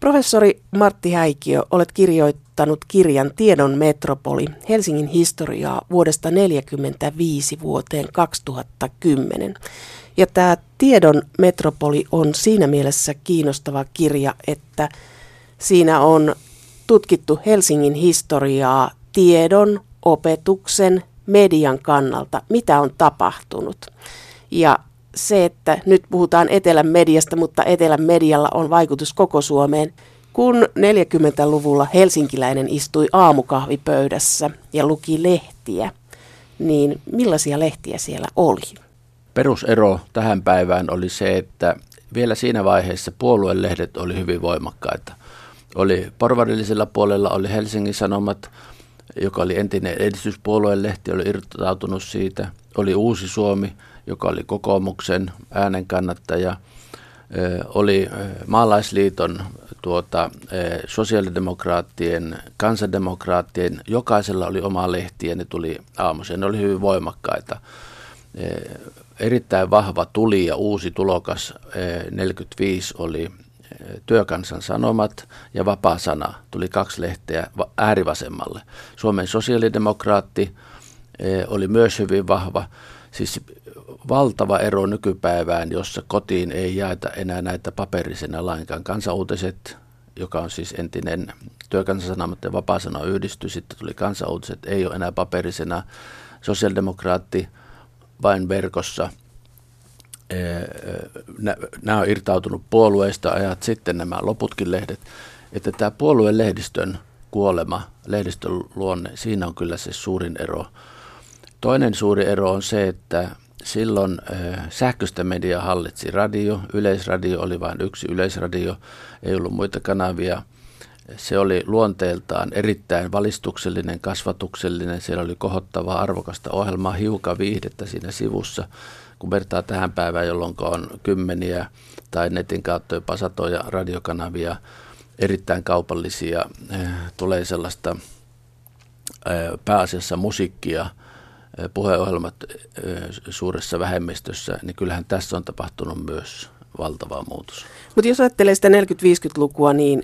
Professori Martti Häikiö, olet kirjoittanut kirjan Tiedon metropoli, Helsingin historiaa vuodesta 1945 vuoteen 2010. Ja tämä Tiedon metropoli on siinä mielessä kiinnostava kirja, että siinä on tutkittu Helsingin historiaa tiedon, opetuksen, median kannalta, mitä on tapahtunut. Ja se, että nyt puhutaan etelän mediasta, mutta etelän medialla on vaikutus koko Suomeen. Kun 40-luvulla helsinkiläinen istui aamukahvipöydässä ja luki lehtiä, niin millaisia lehtiä siellä oli? Perusero tähän päivään oli se, että vielä siinä vaiheessa puoluelehdet oli hyvin voimakkaita. Oli porvarillisella puolella oli Helsingin Sanomat, joka oli entinen edistyspuolueen lehti, oli irtautunut siitä. Oli Uusi Suomi, joka oli kokoomuksen äänen kannattaja. Oli maalaisliiton tuota, sosiaalidemokraattien, kansademokraattien, jokaisella oli oma lehti ja ne tuli aamuisin. Ne oli hyvin voimakkaita. Erittäin vahva tuli ja uusi tulokas 45 oli Työkansan Sanomat ja Vapaa Sana. Tuli kaksi lehteä äärivasemmalle. Suomen sosiaalidemokraatti oli myös hyvin vahva. Siis valtava ero nykypäivään, jossa kotiin ei jaeta enää näitä paperisena lainkaan. Kansauutiset, joka on siis entinen työkansansanomat ja vapaa yhdistys, sitten tuli kansauutiset, ei ole enää paperisena. Sosiaalidemokraatti vain verkossa. Nämä on irtautunut puolueista ajat sitten nämä loputkin lehdet. Että tämä puolueen lehdistön kuolema, lehdistön luonne, siinä on kyllä se suurin ero. Toinen suuri ero on se, että silloin äh, sähköistä mediaa hallitsi radio. Yleisradio oli vain yksi yleisradio, ei ollut muita kanavia. Se oli luonteeltaan erittäin valistuksellinen, kasvatuksellinen. Siellä oli kohottavaa, arvokasta ohjelmaa, hiukan viihdettä siinä sivussa. Kun vertaa tähän päivään, jolloin on kymmeniä tai netin kautta jopa satoja radiokanavia, erittäin kaupallisia, tulee sellaista pääasiassa musiikkia – puheohjelmat suuressa vähemmistössä, niin kyllähän tässä on tapahtunut myös valtava muutos. Mutta jos ajattelee sitä 40-50-lukua, niin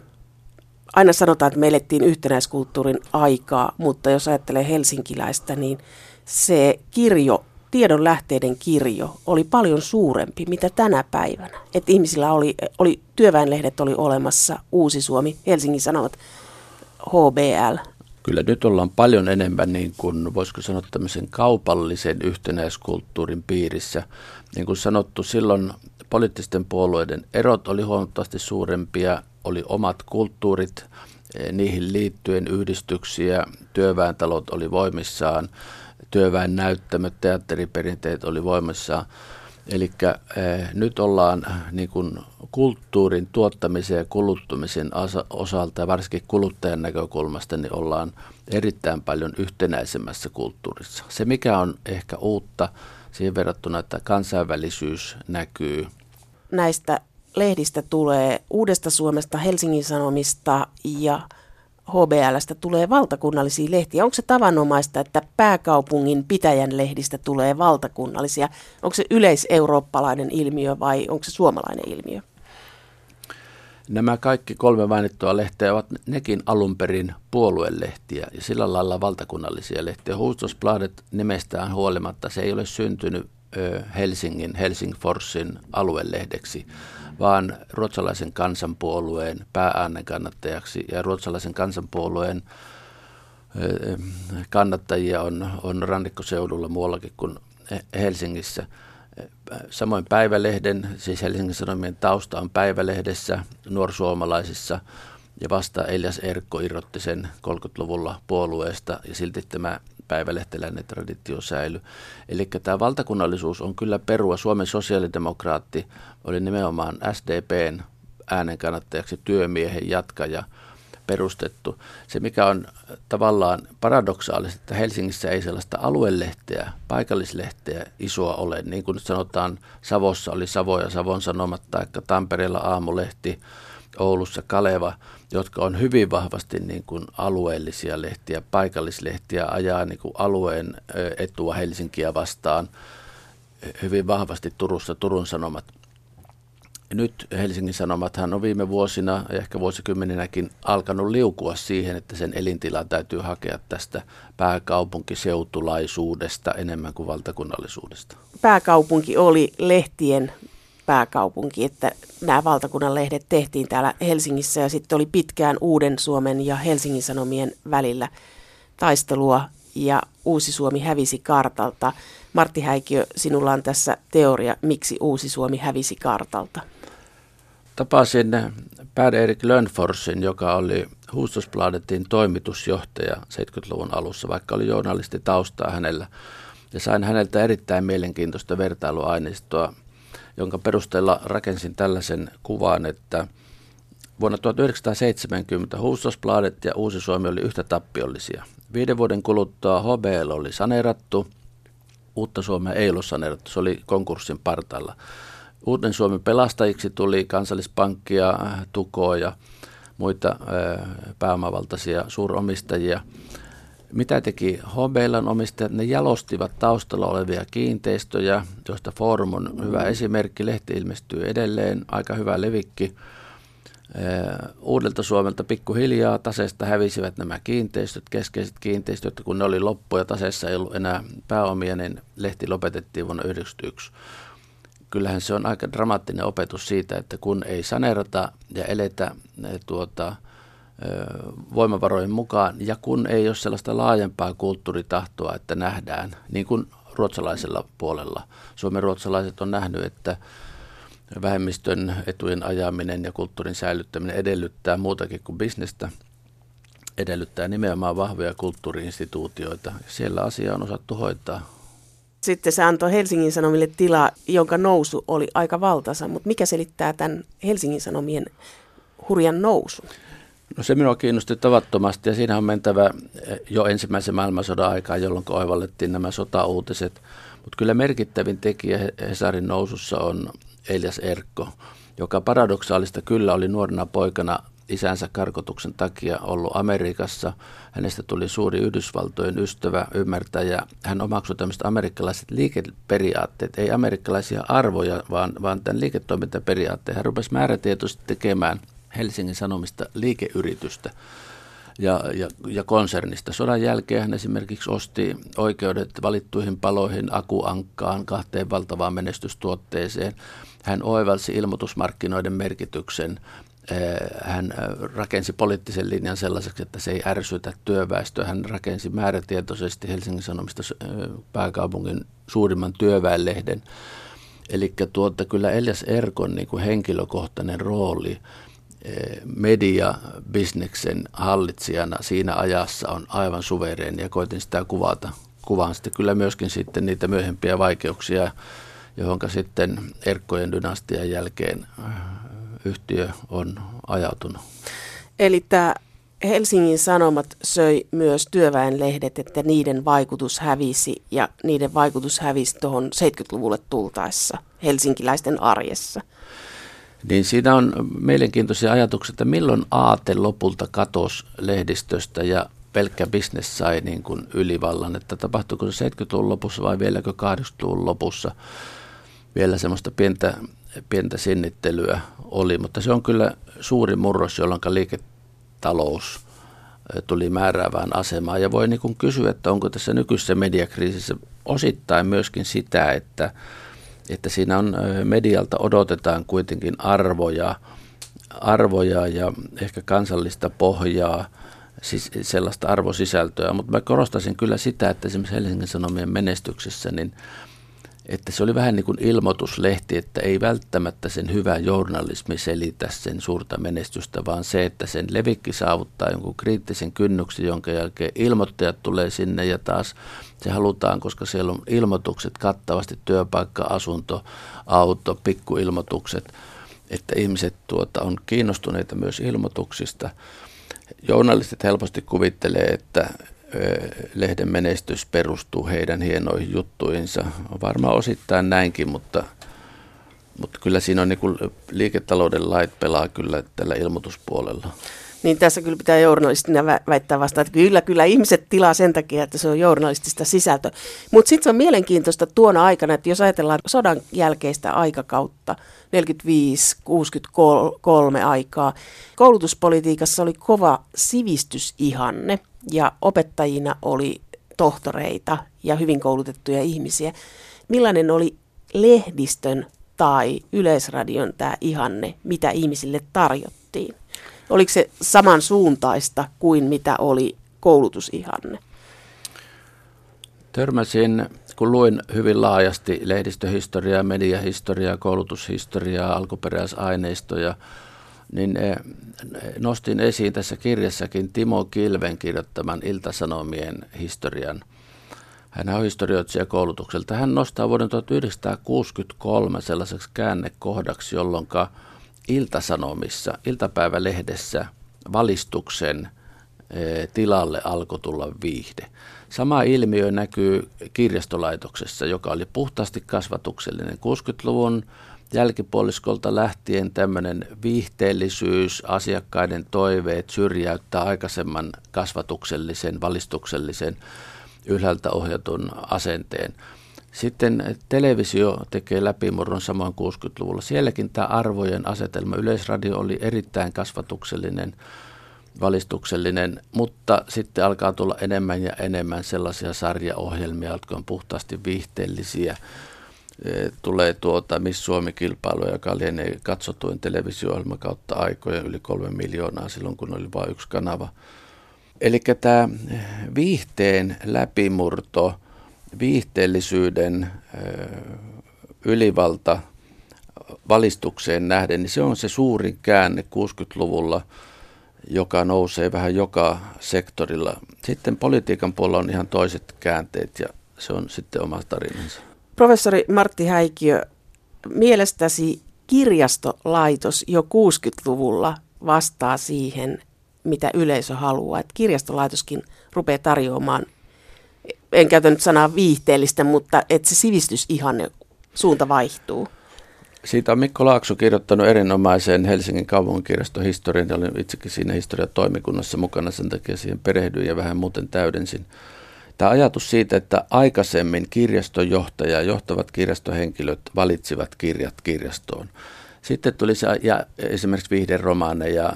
aina sanotaan, että me elettiin yhtenäiskulttuurin aikaa, mutta jos ajattelee helsinkiläistä, niin se kirjo, tiedon lähteiden kirjo, oli paljon suurempi, mitä tänä päivänä. Että ihmisillä oli, oli, työväenlehdet oli olemassa, Uusi Suomi, Helsingin Sanomat, HBL, kyllä nyt ollaan paljon enemmän niin kuin, voisiko sanoa tämmöisen kaupallisen yhtenäiskulttuurin piirissä. Niin kuin sanottu, silloin poliittisten puolueiden erot oli huomattavasti suurempia, oli omat kulttuurit, eh, niihin liittyen yhdistyksiä, työväentalot oli voimissaan, työväen näyttämöt, teatteriperinteet oli voimissaan. Eli eh, nyt ollaan eh, niin kuin kulttuurin tuottamisen ja kuluttamisen osalta varsinkin kuluttajan näkökulmasta niin ollaan erittäin paljon yhtenäisemmässä kulttuurissa. Se mikä on ehkä uutta siihen verrattuna, että kansainvälisyys näkyy. Näistä lehdistä tulee Uudesta Suomesta, Helsingin Sanomista ja HBLstä tulee valtakunnallisia lehtiä. Onko se tavanomaista, että pääkaupungin pitäjän lehdistä tulee valtakunnallisia? Onko se yleiseurooppalainen ilmiö vai onko se suomalainen ilmiö? Nämä kaikki kolme mainittua lehteä ovat nekin alun perin puoluelehtiä ja sillä lailla valtakunnallisia lehtiä. Hustusbladet nimestään huolimatta se ei ole syntynyt Helsingin, Helsingforsin aluelehdeksi, vaan ruotsalaisen kansanpuolueen päääänen kannattajaksi ja ruotsalaisen kansanpuolueen kannattajia on, on rannikkoseudulla muuallakin kuin Helsingissä – Samoin Päivälehden, siis Helsingin Sanomien tausta on Päivälehdessä, nuorsuomalaisissa, ja vasta Elias Erkko irrotti sen 30-luvulla puolueesta, ja silti tämä päivälehteläinen traditio säilyi. Eli tämä valtakunnallisuus on kyllä perua. Suomen sosiaalidemokraatti oli nimenomaan SDPn äänen kannattajaksi työmiehen jatkaja – perustettu. Se, mikä on tavallaan paradoksaalista, että Helsingissä ei sellaista aluelehteä, paikallislehteä isoa ole. Niin kuin nyt sanotaan, Savossa oli Savo ja Savon Sanomat, tai Tampereella Aamulehti, Oulussa Kaleva, jotka on hyvin vahvasti niin kuin alueellisia lehtiä, paikallislehtiä, ajaa niin kuin alueen etua Helsinkiä vastaan hyvin vahvasti Turussa Turun Sanomat. nyt Helsingin Sanomathan on viime vuosina ja ehkä vuosikymmeninäkin alkanut liukua siihen, että sen elintila täytyy hakea tästä pääkaupunkiseutulaisuudesta enemmän kuin valtakunnallisuudesta. Pääkaupunki oli lehtien pääkaupunki, että nämä valtakunnan lehdet tehtiin täällä Helsingissä ja sitten oli pitkään Uuden Suomen ja Helsingin Sanomien välillä taistelua ja Uusi Suomi hävisi kartalta. Martti Häikiö, sinulla on tässä teoria, miksi Uusi Suomi hävisi kartalta. Tapasin Pär Erik Lönnforsin, joka oli Hustusbladetin toimitusjohtaja 70-luvun alussa, vaikka oli journalisti taustaa hänellä. Ja sain häneltä erittäin mielenkiintoista vertailuaineistoa, jonka perusteella rakensin tällaisen kuvan, että vuonna 1970 Hustusbladet ja Uusi Suomi oli yhtä tappiollisia. Viiden vuoden kuluttua HBL oli saneerattu, Uutta Suomea ei ollut saneerattu, se oli konkurssin partalla. Uuden Suomen pelastajiksi tuli kansallispankkia, tukoa ja muita pääomavaltaisia suuromistajia. Mitä teki HBLn omistajat? Ne jalostivat taustalla olevia kiinteistöjä, joista Forum on hyvä esimerkki. Lehti ilmestyy edelleen, aika hyvä levikki. Uudelta Suomelta pikkuhiljaa taseesta hävisivät nämä kiinteistöt, keskeiset kiinteistöt, kun ne oli loppu ja taseessa ei ollut enää pääomia, niin lehti lopetettiin vuonna 1991 kyllähän se on aika dramaattinen opetus siitä, että kun ei saneerata ja eletä eh, tuota, voimavarojen mukaan ja kun ei ole sellaista laajempaa kulttuuritahtoa, että nähdään, niin kuin ruotsalaisella puolella. Suomen ruotsalaiset on nähnyt, että vähemmistön etujen ajaminen ja kulttuurin säilyttäminen edellyttää muutakin kuin bisnestä, edellyttää nimenomaan vahvoja kulttuuriinstituutioita. Siellä asia on osattu hoitaa. Sitten se antoi Helsingin Sanomille tilaa, jonka nousu oli aika valtaisa, mutta mikä selittää tämän Helsingin Sanomien hurjan nousun? No se minua kiinnosti tavattomasti ja siinä on mentävä eh, jo ensimmäisen maailmansodan aikaa, jolloin oivallettiin nämä sotauutiset. Mutta kyllä merkittävin tekijä Hesarin nousussa on Elias Erkko, joka paradoksaalista kyllä oli nuorena poikana isänsä karkotuksen takia ollut Amerikassa. Hänestä tuli suuri Yhdysvaltojen ystävä, ymmärtäjä. Hän omaksui tämmöiset amerikkalaiset liikeperiaatteet, ei amerikkalaisia arvoja, vaan, vaan tämän liiketoimintaperiaatteen. Hän rupesi määrätietoisesti tekemään Helsingin Sanomista liikeyritystä ja, ja, ja konsernista. Sodan jälkeen hän esimerkiksi osti oikeudet valittuihin paloihin, akuankkaan, kahteen valtavaan menestystuotteeseen. Hän oivalsi ilmoitusmarkkinoiden merkityksen hän rakensi poliittisen linjan sellaiseksi, että se ei ärsytä työväestöä. Hän rakensi määrätietoisesti Helsingin Sanomista pääkaupungin suurimman työväenlehden. Eli tuota, kyllä Elias Erkon niin kuin henkilökohtainen rooli media-bisneksen hallitsijana siinä ajassa on aivan suvereeni ja koitin sitä kuvata. Kuvaan sitten kyllä myöskin sitten niitä myöhempiä vaikeuksia, johon sitten Erkkojen dynastian jälkeen yhtiö on ajautunut. Eli tämä Helsingin Sanomat söi myös työväenlehdet, että niiden vaikutus hävisi ja niiden vaikutus hävisi tuohon 70-luvulle tultaessa helsinkiläisten arjessa. Niin siinä on mielenkiintoisia ajatuksia, että milloin aate lopulta katosi lehdistöstä ja pelkkä bisnes sai niin kuin ylivallan, että tapahtuiko se 70-luvun lopussa vai vieläkö 80-luvun lopussa vielä semmoista pientä pientä sinnittelyä oli, mutta se on kyllä suuri murros, jolloin liiketalous tuli määräävään asemaan. Ja voi niin kysyä, että onko tässä nykyisessä mediakriisissä osittain myöskin sitä, että, että siinä on medialta odotetaan kuitenkin arvoja, arvoja ja ehkä kansallista pohjaa, siis sellaista arvosisältöä. Mutta mä korostaisin kyllä sitä, että esimerkiksi Helsingin Sanomien menestyksessä, niin että se oli vähän niin kuin ilmoituslehti, että ei välttämättä sen hyvä journalismi selitä sen suurta menestystä, vaan se, että sen levikki saavuttaa jonkun kriittisen kynnyksen, jonka jälkeen ilmoittajat tulee sinne ja taas se halutaan, koska siellä on ilmoitukset kattavasti, työpaikka, asunto, auto, pikkuilmoitukset, että ihmiset tuota, on kiinnostuneita myös ilmoituksista. Journalistit helposti kuvittelee, että lehden menestys perustuu heidän hienoihin juttuinsa. On varmaan osittain näinkin, mutta Mutta kyllä siinä on niin liiketalouden lait pelaa kyllä tällä ilmoituspuolella. Niin tässä kyllä pitää journalistina väittää vasta, että kyllä, kyllä ihmiset tilaa sen takia, että se on journalistista sisältöä. Mutta sitten se on mielenkiintoista tuona aikana, että jos ajatellaan sodan jälkeistä aikakautta, 45-63 aikaa, koulutuspolitiikassa oli kova sivistysihanne ja opettajina oli tohtoreita ja hyvin koulutettuja ihmisiä. Millainen oli lehdistön tai yleisradion tämä ihanne, mitä ihmisille tarjottiin? Oliko se samansuuntaista kuin mitä oli koulutusihanne? Törmäsin, kun luin hyvin laajasti lehdistöhistoriaa, mediahistoriaa, koulutushistoriaa, alkuperäisaineistoja, niin eh, nostin esiin tässä kirjassakin Timo Kilven kirjoittaman Iltasanomien historian. Hän on historioitsija koulutukselta. Hän nostaa vuoden 1963 sellaiseksi käännekohdaksi, jolloin Iltasanomissa, iltapäivälehdessä valistuksen eh, tilalle alkoi tulla viihde. Sama ilmiö näkyy kirjastolaitoksessa, joka oli puhtaasti kasvatuksellinen. 60-luvun jälkipuoliskolta lähtien tämmöinen viihteellisyys, asiakkaiden toiveet syrjäyttää aikaisemman kasvatuksellisen, valistuksellisen ylhäältä ohjatun asenteen. Sitten televisio tekee läpimurron samoin 60-luvulla. Sielläkin tämä arvojen asetelma. Yleisradio oli erittäin kasvatuksellinen, valistuksellinen, mutta sitten alkaa tulla enemmän ja enemmän sellaisia sarjaohjelmia, jotka on puhtaasti viihteellisiä. E, tulee tuota Miss Suomi-kilpailu, joka lienee katsotuin televisio-ohjelma kautta aikoja yli kolme miljoonaa silloin, kun oli vain yksi kanava. Eli tämä viihteen läpimurto – viihteellisyyden ylivalta valistukseen nähden, niin se on se suurin käänne 60-luvulla, joka nousee vähän joka sektorilla. Sitten politiikan puolella on ihan toiset käänteet ja se on sitten oma tarinansa. Professori Martti Häikiö, mielestäsi kirjastolaitos jo 60-luvulla vastaa siihen, mitä yleisö haluaa. Että kirjastolaitoskin rupeaa tarjoamaan en käytä nyt sanaa viihteellistä, mutta että se sivistysihanne suunta vaihtuu. Siitä on Mikko Laakso kirjoittanut erinomaisen Helsingin kaupunkirjaston historian. Ja olin itsekin siinä historiatoimikunnassa mukana, sen takia siihen perehdyin ja vähän muuten täydensin. Tämä ajatus siitä, että aikaisemmin kirjastonjohtaja ja johtavat kirjastohenkilöt valitsivat kirjat kirjastoon. Sitten tuli se, ja esimerkiksi viihderomaaneja,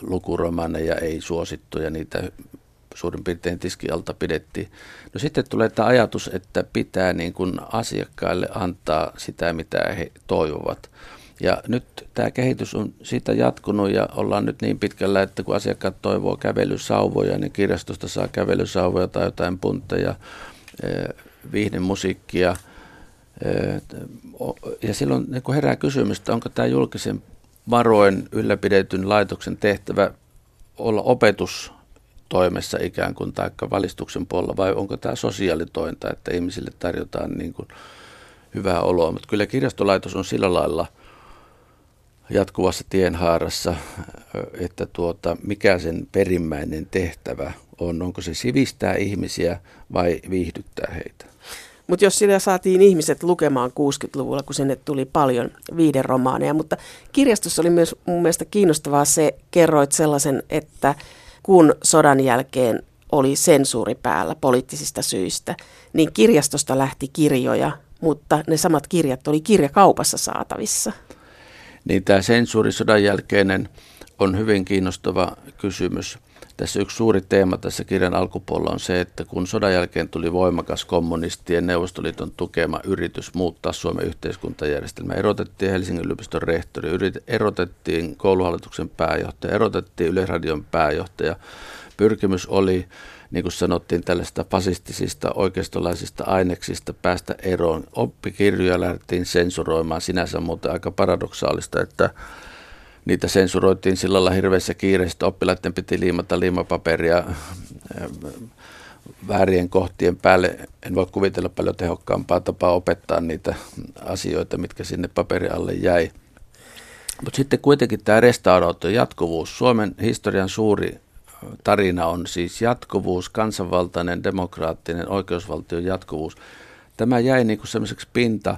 lukuromaaneja ei suosittu ja niitä suurin piirtein tiskialta pidettiin. No sitten tulee tämä ajatus, että pitää niin kuin asiakkaille antaa sitä, mitä he toivovat. Ja nyt tämä kehitys on siitä jatkunut ja ollaan nyt niin pitkällä, että kun asiakkaat toivoo kävelysauvoja, niin kirjastosta saa kävelysauvoja tai jotain puntteja, viihden musiikkia. Ja silloin niin herää kysymys, että onko tämä julkisen varoin ylläpidetyn laitoksen tehtävä olla opetus toimessa ikään kuin, tai valistuksen puolella, vai onko tämä sosiaalitointa, että ihmisille tarjotaan niin kuin hyvää oloa. Mutta kyllä kirjastolaitos on sillä lailla jatkuvassa tienhaarassa, että tuota, mikä sen perimmäinen tehtävä on. Onko se sivistää ihmisiä vai viihdyttää heitä? Mutta jos sillä saatiin ihmiset lukemaan 60-luvulla, kun sinne tuli paljon viideromaaneja, mutta kirjastossa oli myös mun mielestä kiinnostavaa se, kerroit sellaisen, että kun sodan jälkeen oli sensuuri päällä poliittisista syistä, niin kirjastosta lähti kirjoja, mutta ne samat kirjat oli kirjakaupassa saatavissa. Niin tämä sensuuri sodan jälkeinen on hyvin kiinnostava kysymys. Tässä yksi suuri teema tässä kirjan alkupuolella on se, että kun sodan jälkeen tuli voimakas kommunistien Neuvostoliiton tukema yritys muuttaa Suomen yhteiskuntajärjestelmä, erotettiin Helsingin yliopiston rehtori, erotettiin kouluhallituksen pääjohtaja, erotettiin Yleisradion pääjohtaja. Pyrkimys oli, niin kuin sanottiin, tällaista fasistisista oikeistolaisista aineksista päästä eroon. Oppikirjoja lähdettiin sensuroimaan, sinänsä muuten aika paradoksaalista, että niitä sensuroitiin sillä lailla hirveässä kiireessä, oppilaiden piti liimata liimapaperia väärien kohtien päälle. En voi kuvitella paljon tehokkaampaa tapaa opettaa niitä asioita, mitkä sinne paperin alle jäi. Mutta sitten kuitenkin tämä restauroitu jatkuvuus. Suomen historian suuri tarina on siis jatkuvuus, kansanvaltainen, demokraattinen, oikeusvaltion jatkuvuus. Tämä jäi niin kuin semmoiseksi pinta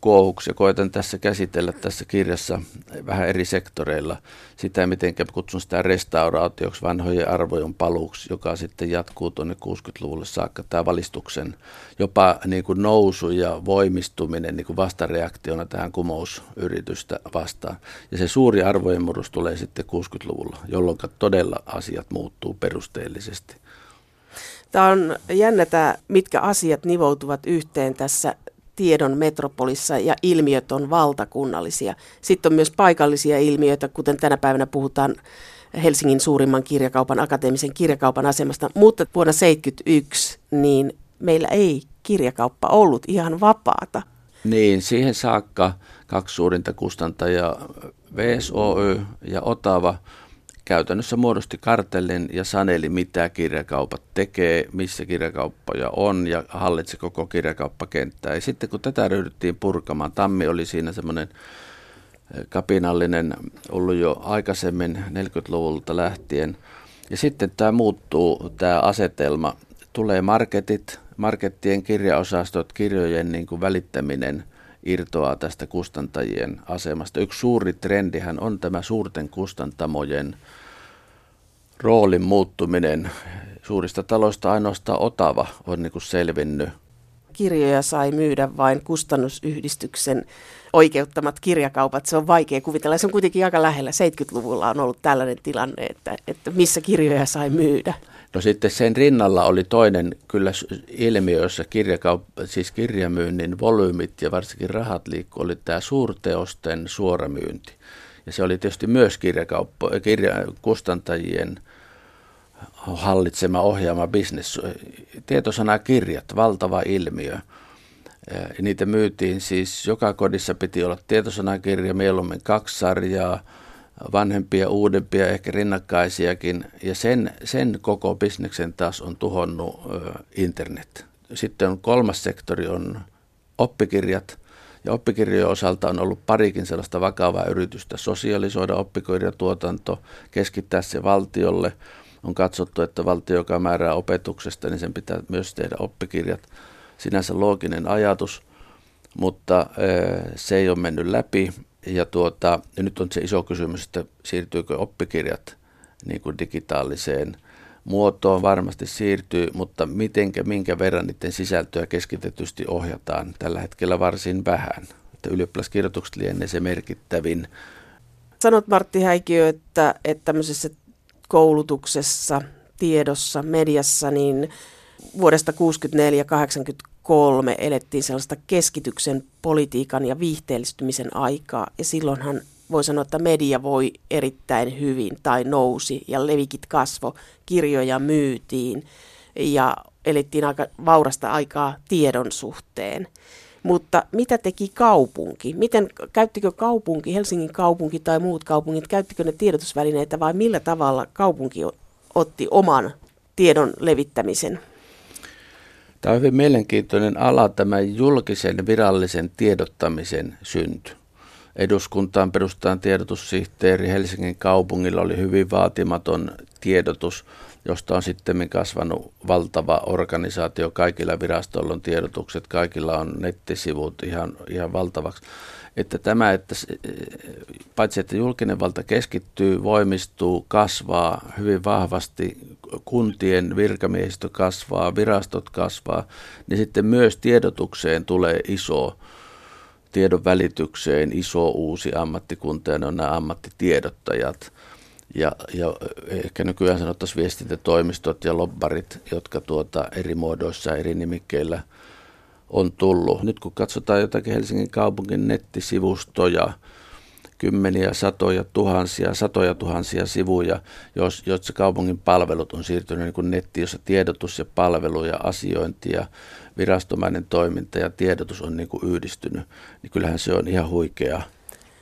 kuohuksi ja koitan tässä käsitellä tässä kirjassa vähän eri sektoreilla sitä, miten kutsun sitä restauraatioksi, vanhojen arvojen paluuksi, joka sitten jatkuu tuonne 60-luvulle saakka. Tämä valistuksen jopa niin kuin nousu ja voimistuminen niin kuin vastareaktiona tähän kumousyritystä vastaan. Ja se suuri arvojen murros tulee sitten 60-luvulla, jolloin todella asiat muuttuu perusteellisesti. Tämä on jännä tämä, mitkä asiat nivoutuvat yhteen tässä tiedon metropolissa ja ilmiöt on valtakunnallisia. Sitten on myös paikallisia ilmiöitä, kuten tänä päivänä puhutaan Helsingin suurimman kirjakaupan, akateemisen kirjakaupan asemasta, mutta vuonna 1971 niin meillä ei kirjakauppa ollut ihan vapaata. Niin, siihen saakka kaksi suurinta kustantajaa, VSOY ja Otava, käytännössä muodosti kartellin ja saneli, mitä kirjakaupat tekee, missä kirjakauppoja on ja hallitsi koko kirjakauppakenttää. Ja sitten kun tätä ryhdyttiin purkamaan, Tammi oli siinä semmoinen eh, kapinallinen ollut jo aikaisemmin 40-luvulta lähtien. Ja sitten tämä muuttuu, tämä asetelma. Tulee marketit, markettien kirjaosastot, kirjojen niin kuin välittäminen irtoaa tästä kustantajien asemasta. Yksi suuri trendihän on tämä suurten kustantamojen roolin muuttuminen. Suurista taloista ainoastaan Otava on niin kuin selvinnyt. Kirjoja sai myydä vain kustannusyhdistyksen oikeuttamat kirjakaupat. Se on vaikea kuvitella. Se on kuitenkin aika lähellä. 70-luvulla on ollut tällainen tilanne, että, että missä kirjoja sai myydä. No sitten sen rinnalla oli toinen kyllä ilmiö, jossa kirjakauppa, siis kirjamyynnin volyymit ja varsinkin rahat liikkuu, oli tämä suurteosten suoramyynti. Ja se oli tietysti myös kirjakauppa, kirjakustantajien hallitsema, ohjaama bisnes. Tietosanakirjat, valtava ilmiö. Ja niitä myytiin siis, joka kodissa piti olla tietosanakirja, mieluummin kaksi sarjaa, vanhempia, uudempia, ehkä rinnakkaisiakin. Ja sen, sen koko bisneksen taas on tuhonnut internet. Sitten on kolmas sektori on oppikirjat. Ja oppikirjojen osalta on ollut parikin sellaista vakavaa yritystä sosialisoida oppikirjatuotanto, keskittää se valtiolle – on katsottu, että valtio, joka määrää opetuksesta, niin sen pitää myös tehdä oppikirjat. Sinänsä looginen ajatus, mutta se ei ole mennyt läpi. Ja, tuota, ja nyt on se iso kysymys, että siirtyykö oppikirjat niin kuin digitaaliseen muotoon varmasti siirtyy, mutta mitenkä, minkä verran niiden sisältöä keskitetysti ohjataan tällä hetkellä varsin vähän. Ylioppilaskirjoitukset lienee se merkittävin. Sanot Martti Häikiö, että, että tämmöisessä koulutuksessa, tiedossa, mediassa, niin vuodesta 1964-1983 elettiin sellaista keskityksen politiikan ja viihteellistymisen aikaa. Ja silloinhan voi sanoa, että media voi erittäin hyvin tai nousi ja levikit kasvo, kirjoja myytiin ja elettiin aika vaurasta aikaa tiedon suhteen. Mutta mitä teki kaupunki? Miten, käyttikö kaupunki, Helsingin kaupunki tai muut kaupungit, käyttikö ne tiedotusvälineitä vai millä tavalla kaupunki otti oman tiedon levittämisen? Tämä on hyvin mielenkiintoinen ala, tämä julkisen virallisen tiedottamisen synty. Eduskuntaan perustetaan tiedotussihteeri, Helsingin kaupungilla oli hyvin vaatimaton tiedotus josta on sitten kasvanut valtava organisaatio. Kaikilla virastoilla on tiedotukset, kaikilla on nettisivut ihan, ihan valtavaksi. Että tämä, että paitsi että julkinen valta keskittyy, voimistuu, kasvaa hyvin vahvasti, kuntien virkamiehistö kasvaa, virastot kasvaa, niin sitten myös tiedotukseen tulee iso tiedon välitykseen iso uusi ammattikunta ja ne on nämä ammattitiedottajat – ja, ja ehkä nykyään sanottaisiin viestintätoimistot ja lobbarit, jotka tuota eri muodoissa eri nimikkeillä on tullut. Nyt kun katsotaan jotakin Helsingin kaupungin nettisivustoja, kymmeniä, satoja, tuhansia, satoja tuhansia sivuja, joissa kaupungin palvelut on siirtynyt niin kuin nettiin, jossa tiedotus ja palvelu ja asiointi ja virastomainen toiminta ja tiedotus on niin kuin yhdistynyt, niin kyllähän se on ihan huikea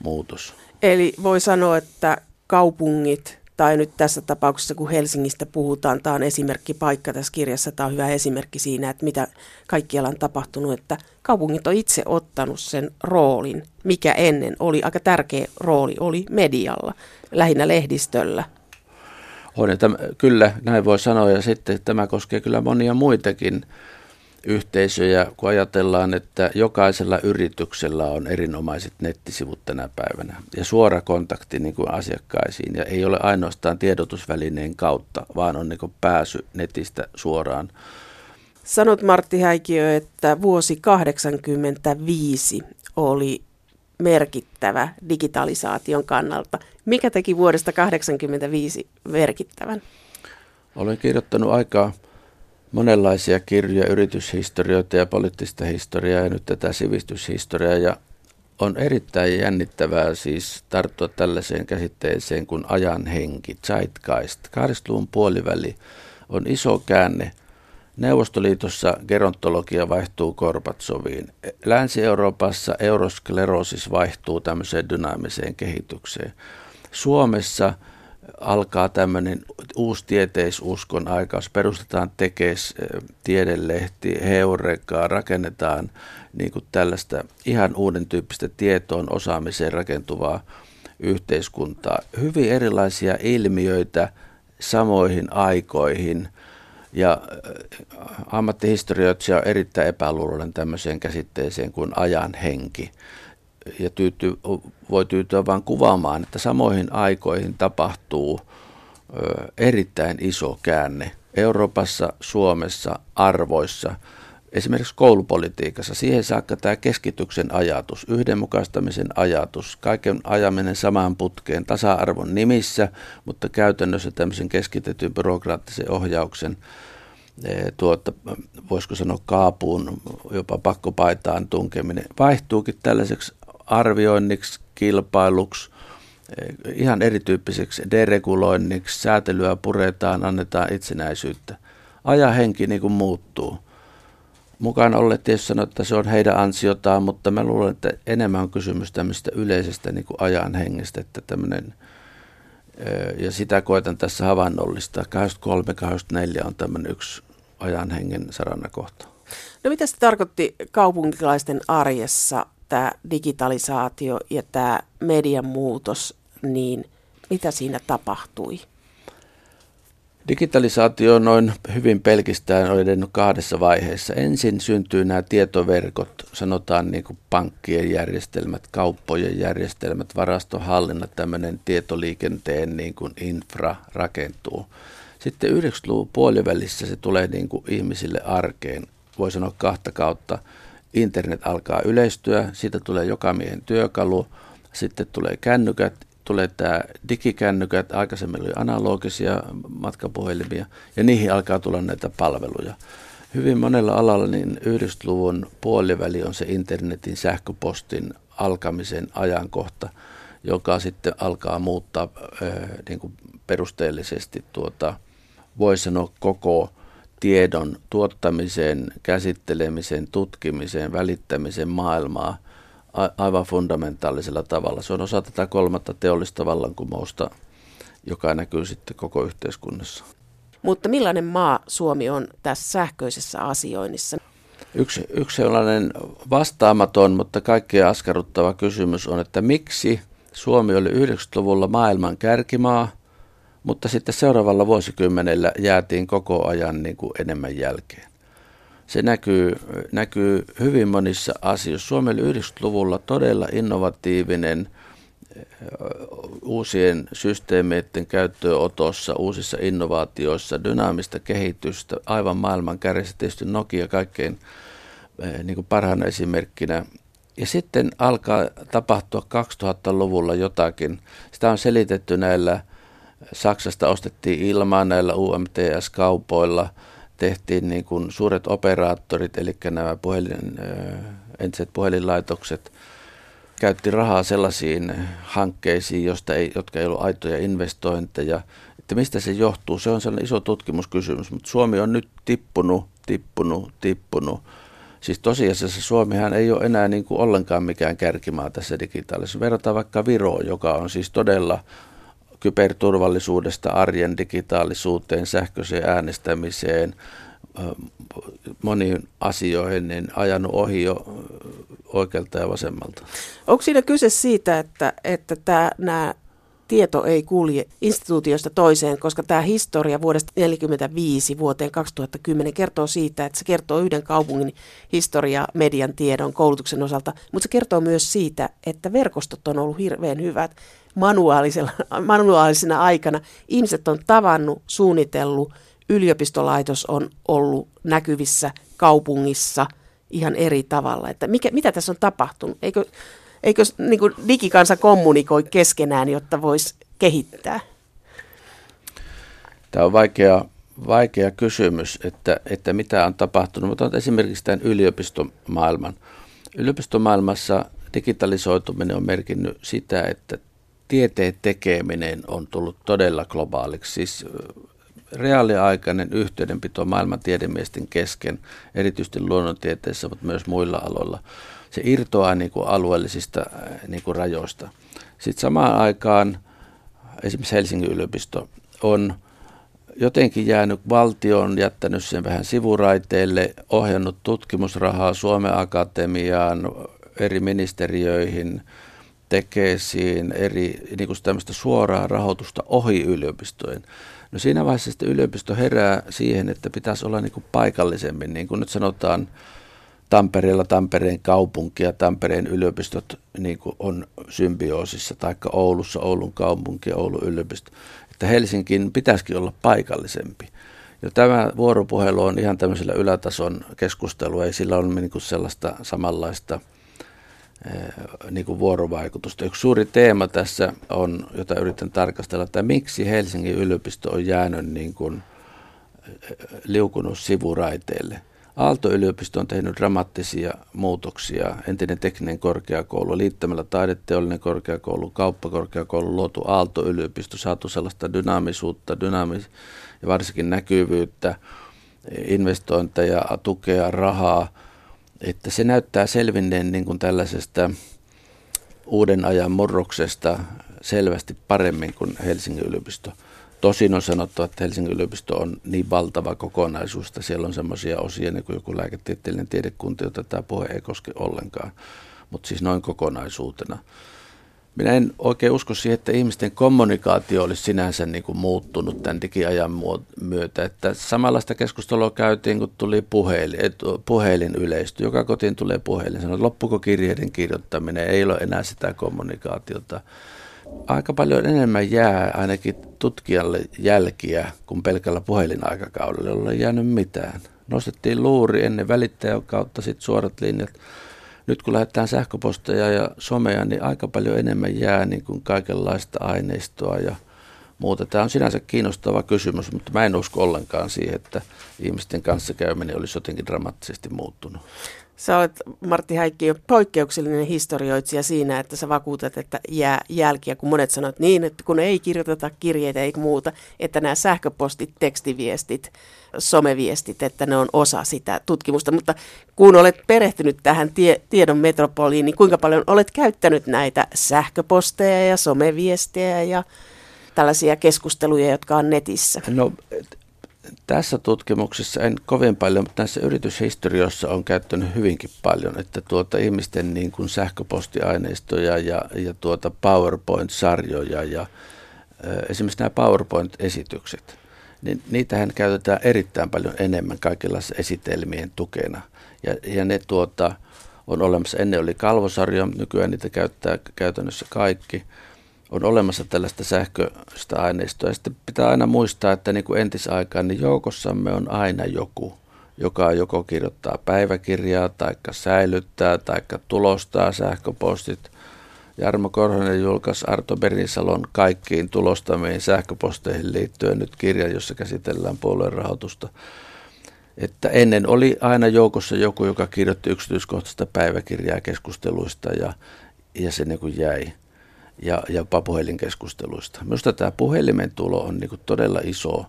muutos. Eli voi sanoa, että kaupungit, tai nyt tässä tapauksessa kun Helsingistä puhutaan, tämä on esimerkki paikka tässä kirjassa, tämä on hyvä esimerkki siinä, että mitä kaikkialla on tapahtunut, että kaupungit on itse ottanut sen roolin, mikä ennen oli aika tärkeä rooli, oli medialla, lähinnä lehdistöllä. On, että kyllä, näin voi sanoa, ja sitten tämä koskee kyllä monia muitakin yhteisöjä, kun ajatellaan, että jokaisella yrityksellä on erinomaiset nettisivut tänä päivänä ja suora kontakti niin kuin asiakkaisiin ja ei ole ainoastaan tiedotusvälineen kautta, vaan on niin kuin pääsy netistä suoraan. Sanot Martti Häikiö, että vuosi 85 oli merkittävä digitalisaation kannalta. Mikä teki vuodesta 1985 merkittävän? Olen kirjoittanut aikaa monenlaisia kirjoja, yrityshistorioita ja poliittista historiaa ja nyt tätä sivistyshistoriaa ja on erittäin jännittävää siis tarttua tällaiseen käsitteeseen kuin ajan henki, zeitgeist. 80-luvun puoliväli on iso käänne. Neuvostoliitossa gerontologia vaihtuu Korbatsoviin. Länsi-Euroopassa eurosklerosis vaihtuu tämmöiseen dynaamiseen kehitykseen. Suomessa – alkaa tämmöinen uusi tieteisuskon aikaus. Perustetaan tekes, tiedelehti, heurekaa, rakennetaan niin kuin tällaista ihan uuden tyyppistä tietoon osaamiseen rakentuvaa yhteiskuntaa. Hyvin erilaisia ilmiöitä samoihin aikoihin. Ja ammattihistorioitsija on erittäin epäluuloinen tämmöiseen käsitteeseen kuin ajan henki ja tyyty, voi tyytyä vain kuvaamaan, että samoihin aikoihin tapahtuu erittäin iso käänne Euroopassa, Suomessa, arvoissa, esimerkiksi koulupolitiikassa. Siihen saakka tämä keskityksen ajatus, yhdenmukaistamisen ajatus, kaiken ajaminen samaan putkeen tasa-arvon nimissä, mutta käytännössä tämmöisen keskitetyn byrokraattisen ohjauksen e, tuota, voisiko sanoa kaapuun, jopa pakkopaitaan tunkeminen, vaihtuukin tällaiseksi arvioinniksi, kilpailuksi, ihan erityyppiseksi dereguloinniksi, säätelyä puretaan, annetaan itsenäisyyttä. Ajan henki niin kuin muuttuu. Mukaan olleet tietysti sanoa, että se on heidän ansiotaan, mutta mä luulen, että enemmän on kysymys tämmöistä yleisestä niin kuin ajan hengestä, että tämmöinen, ja sitä koetan tässä havainnollista. 23-24 on tämmöinen yksi ajan hengen saranakohta. No mitä se tarkoitti kaupunkilaisten arjessa tämä digitalisaatio ja tämä median muutos, niin mitä siinä tapahtui? Digitalisaatio on noin hyvin pelkistään on kahdessa vaiheessa. Ensin syntyy nämä tietoverkot, sanotaan niin kuin pankkien järjestelmät, kauppojen järjestelmät, varastohallinnat, tämmöinen tietoliikenteen niin kuin infra rakentuu. Sitten 90-luvun puolivälissä se tulee niin kuin ihmisille arkeen, voi sanoa kahta kautta internet alkaa yleistyä, siitä tulee joka miehen työkalu, sitten tulee kännykät, tulee tämä digikännykät, aikaisemmin oli analogisia matkapuhelimia, ja niihin alkaa tulla näitä palveluja. Hyvin monella alalla niin 90-luvun puoliväli on se internetin sähköpostin alkamisen ajankohta, joka sitten alkaa muuttaa äh, niin kuin perusteellisesti tuota, voisi sanoa koko tiedon tuottamiseen, käsittelemiseen, tutkimiseen, välittämiseen maailmaa aivan fundamentaalisella tavalla. Se on osa tätä kolmatta teollista vallankumousta, joka näkyy sitten koko yhteiskunnassa. Mutta millainen maa Suomi on tässä sähköisessä asioinnissa? Yksi, yksi sellainen vastaamaton, mutta kaikkea askarruttava kysymys on, että miksi Suomi oli 90-luvulla maailman kärkimaa – mutta sitten seuraavalla vuosikymmenellä jäätiin koko ajan niin kuin enemmän jälkeen. Se näkyy, näkyy hyvin monissa asioissa. Suomi oli 90-luvulla todella innovatiivinen uusien systeemeiden käyttöönotossa, uusissa innovaatioissa, dynaamista kehitystä, aivan maailman kärjessä tietysti Nokia kaikkein niin kuin parhaana esimerkkinä. Ja sitten alkaa tapahtua 2000-luvulla jotakin. Sitä on selitetty näillä Saksasta ostettiin ilmaan näillä UMTS-kaupoilla, tehtiin niin kuin suuret operaattorit, eli nämä puhelin, entiset puhelinlaitokset, käytti rahaa sellaisiin hankkeisiin, josta ei, jotka ei ollut aitoja investointeja. Että mistä se johtuu? Se on sellainen iso tutkimuskysymys, mutta Suomi on nyt tippunut, tippunut, tippunut. Siis tosiasiassa Suomihan ei ole enää niin kuin ollenkaan mikään kärkimaa tässä digitaalisessa. Verrataan vaikka Viroon, joka on siis todella kyberturvallisuudesta arjen digitaalisuuteen, sähköiseen äänestämiseen, moniin asioihin, niin ajanut ohi jo oikealta ja vasemmalta. Onko siinä kyse siitä, että, että tämä, nämä tieto ei kulje instituutiosta toiseen, koska tämä historia vuodesta 1945 vuoteen 2010 kertoo siitä, että se kertoo yhden kaupungin historiaa median tiedon koulutuksen osalta, mutta se kertoo myös siitä, että verkostot on ollut hirveän hyvät manuaalisella, manuaalisena aikana. Ihmiset on tavannut, suunnitellut, yliopistolaitos on ollut näkyvissä kaupungissa ihan eri tavalla. Että mikä, mitä tässä on tapahtunut? Eikö eikö niin kuin digikansa kommunikoi keskenään, jotta voisi kehittää? Tämä on vaikea, vaikea kysymys, että, että mitä on tapahtunut. Mutta esimerkiksi tämän yliopistomaailman. Yliopistomaailmassa digitalisoituminen on merkinnyt sitä, että tieteen tekeminen on tullut todella globaaliksi. Siis reaaliaikainen yhteydenpito maailman tiedemiesten kesken, erityisesti luonnontieteissä, mutta myös muilla aloilla – se irtoaa niin kuin alueellisista niin kuin rajoista. Sitten samaan aikaan esimerkiksi Helsingin yliopisto on jotenkin jäänyt, valtio on jättänyt sen vähän sivuraiteille, ohjannut tutkimusrahaa Suomen Akatemiaan, eri ministeriöihin, tekeisiin, eri niin kuin tämmöistä suoraa rahoitusta ohi yliopistojen. No siinä vaiheessa sitten yliopisto herää siihen, että pitäisi olla niin kuin paikallisemmin, niin kuin nyt sanotaan, Tampereella Tampereen kaupunki ja Tampereen yliopistot niin kuin on symbioosissa, taikka Oulussa Oulun kaupunki ja Oulun yliopisto. Että Helsinkin pitäisikin olla paikallisempi. Ja tämä vuoropuhelu on ihan tämmöisellä ylätason keskustelua, ei sillä ole niin kuin sellaista samanlaista niin kuin vuorovaikutusta. Yksi suuri teema tässä on, jota yritän tarkastella, että miksi Helsingin yliopisto on jäänyt niin kuin liukunut sivuraiteille. Aalto-yliopisto on tehnyt dramaattisia muutoksia. Entinen tekninen korkeakoulu, liittämällä taideteollinen korkeakoulu, kauppakorkeakoulu, luotu Aalto-yliopisto, saatu sellaista dynaamisuutta, dynaamis- ja varsinkin näkyvyyttä, investointeja, tukea, rahaa, että se näyttää selvinneen niin kuin tällaisesta uuden ajan murroksesta selvästi paremmin kuin Helsingin yliopisto. Tosin on sanottu, että Helsingin yliopisto on niin valtava kokonaisuus, että siellä on semmoisia osia, niin kuin joku lääketieteellinen tiedekunta, jota tämä puhe ei koske ollenkaan, mutta siis noin kokonaisuutena. Minä en oikein usko siihen, että ihmisten kommunikaatio olisi sinänsä niin kuin muuttunut tämän digiajan myötä. Että samanlaista keskustelua käytiin, kun tuli puhelin, puhelin yleistyi. Joka kotiin tulee puhelin. Sanoi, loppuko kirjeiden kirjoittaminen, ei ole enää sitä kommunikaatiota aika paljon enemmän jää ainakin tutkijalle jälkiä kuin pelkällä puhelinaikakaudella, jolla ei jäänyt mitään. Nostettiin luuri ennen välittäjän kautta sitten suorat linjat. Nyt kun lähdetään sähköposteja ja somea, niin aika paljon enemmän jää niin kuin kaikenlaista aineistoa ja muuta. Tämä on sinänsä kiinnostava kysymys, mutta mä en usko ollenkaan siihen, että ihmisten kanssa käyminen olisi jotenkin dramaattisesti muuttunut. Sä olet, Martti Häikki, poikkeuksellinen historioitsija siinä, että sä vakuutat, että jää jälkiä, kun monet sanovat niin, että kun ei kirjoiteta kirjeitä eikä muuta, että nämä sähköpostit, tekstiviestit, someviestit, että ne on osa sitä tutkimusta. Mutta kun olet perehtynyt tähän tie, tiedon metropoliin, niin kuinka paljon olet käyttänyt näitä sähköposteja ja someviestejä ja tällaisia keskusteluja, jotka on netissä? No tässä tutkimuksessa en kovin paljon, mutta näissä yrityshistorioissa on käyttänyt hyvinkin paljon, että tuota ihmisten niin kuin sähköpostiaineistoja ja, ja tuota PowerPoint-sarjoja ja esimerkiksi nämä PowerPoint-esitykset, niin niitähän käytetään erittäin paljon enemmän kaikenlaisissa esitelmien tukena. Ja, ja ne tuota, on olemassa, ennen oli kalvosarja, nykyään niitä käyttää käytännössä kaikki – on olemassa tällaista sähköistä aineistoa. Ja sitten pitää aina muistaa, että niin kuin entisaikaan, niin joukossamme on aina joku, joka joko kirjoittaa päiväkirjaa, tai säilyttää, tai tulostaa sähköpostit. Jarmo Korhonen julkaisi Arto Berinsalon kaikkiin tulostamiin sähköposteihin liittyen nyt kirja, jossa käsitellään puolueen rahoitusta. Että ennen oli aina joukossa joku, joka kirjoitti yksityiskohtaista päiväkirjaa keskusteluista ja, ja se niin kuin jäi ja, ja puhelinkeskusteluista. Minusta tämä puhelimen tulo on niin todella iso